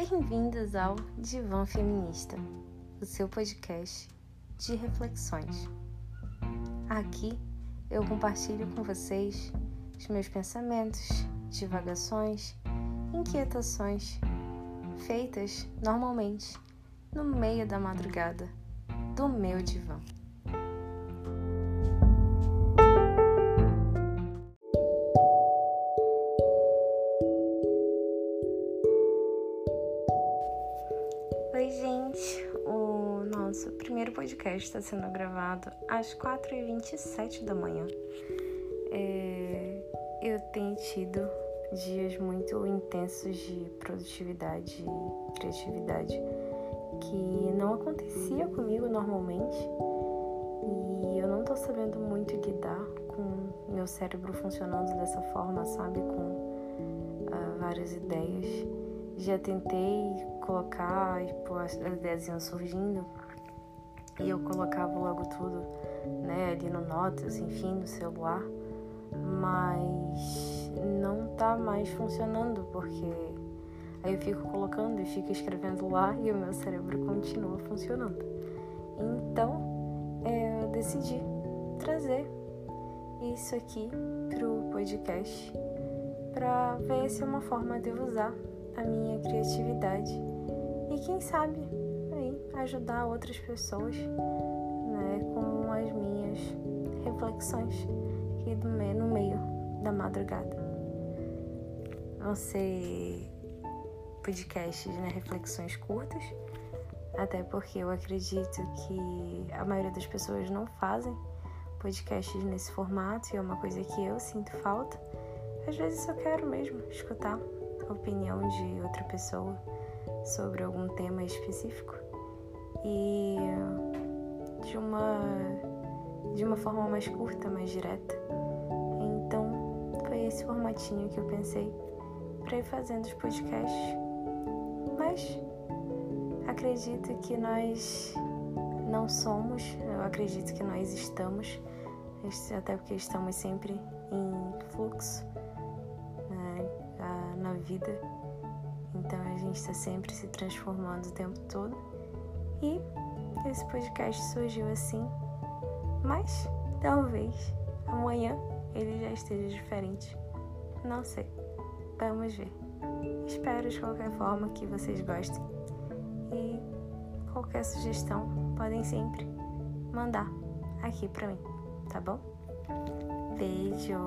Bem-vindos ao Divã Feminista, o seu podcast de reflexões. Aqui eu compartilho com vocês os meus pensamentos, divagações, inquietações, feitas normalmente no meio da madrugada do meu divã. Oi, gente! O nosso primeiro podcast está sendo gravado às 4h27 da manhã. É, eu tenho tido dias muito intensos de produtividade e criatividade que não acontecia comigo normalmente e eu não tô sabendo muito lidar com meu cérebro funcionando dessa forma, sabe? Com uh, várias ideias. Já tentei colocar, tipo, as ideias iam surgindo e eu colocava logo tudo, né, ali no Notas, enfim, no celular, mas não tá mais funcionando porque aí eu fico colocando e fico escrevendo lá e o meu cérebro continua funcionando. Então, é, eu decidi trazer isso aqui pro podcast para ver se é uma forma de usar a minha criatividade e quem sabe aí ajudar outras pessoas né, com as minhas reflexões aqui do meio, no meio da madrugada. Vão ser podcasts, né, reflexões curtas, até porque eu acredito que a maioria das pessoas não fazem podcasts nesse formato e é uma coisa que eu sinto falta. Às vezes eu quero mesmo escutar a opinião de outra pessoa sobre algum tema específico e de uma de uma forma mais curta, mais direta. Então, foi esse formatinho que eu pensei para ir fazendo os podcasts. Mas acredito que nós não somos, eu acredito que nós estamos, até porque estamos sempre em fluxo né, na vida então a gente está sempre se transformando o tempo todo. E esse podcast surgiu assim, mas talvez amanhã ele já esteja diferente. Não sei. Vamos ver. Espero de qualquer forma que vocês gostem. E qualquer sugestão podem sempre mandar aqui para mim, tá bom? Beijo!